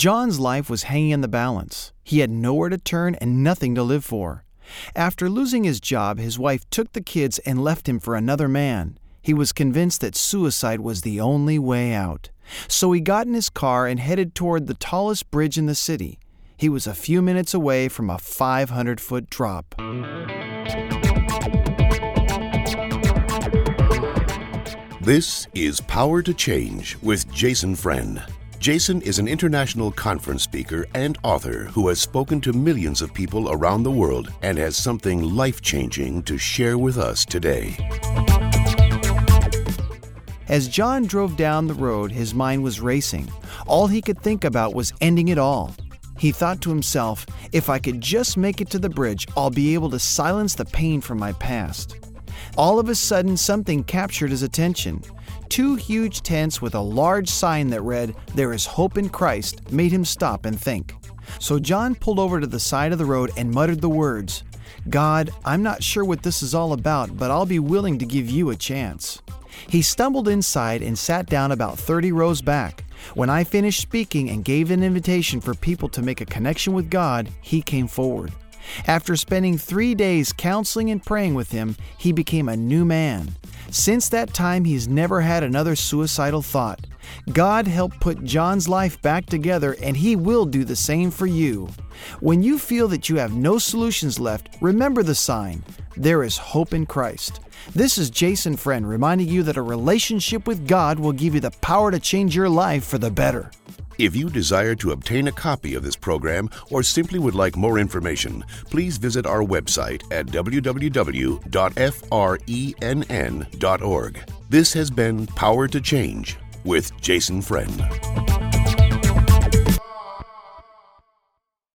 John's life was hanging in the balance. He had nowhere to turn and nothing to live for. After losing his job, his wife took the kids and left him for another man. He was convinced that suicide was the only way out. So he got in his car and headed toward the tallest bridge in the city. He was a few minutes away from a 500 foot drop. This is Power to Change with Jason Frenn. Jason is an international conference speaker and author who has spoken to millions of people around the world and has something life changing to share with us today. As John drove down the road, his mind was racing. All he could think about was ending it all. He thought to himself, if I could just make it to the bridge, I'll be able to silence the pain from my past. All of a sudden, something captured his attention. Two huge tents with a large sign that read, There is hope in Christ, made him stop and think. So John pulled over to the side of the road and muttered the words, God, I'm not sure what this is all about, but I'll be willing to give you a chance. He stumbled inside and sat down about 30 rows back. When I finished speaking and gave an invitation for people to make a connection with God, he came forward. After spending three days counseling and praying with him, he became a new man. Since that time, he's never had another suicidal thought. God helped put John's life back together, and he will do the same for you. When you feel that you have no solutions left, remember the sign there is hope in Christ. This is Jason Frenn reminding you that a relationship with God will give you the power to change your life for the better. If you desire to obtain a copy of this program or simply would like more information, please visit our website at www.frenn.org. This has been Power to Change with Jason Frenn.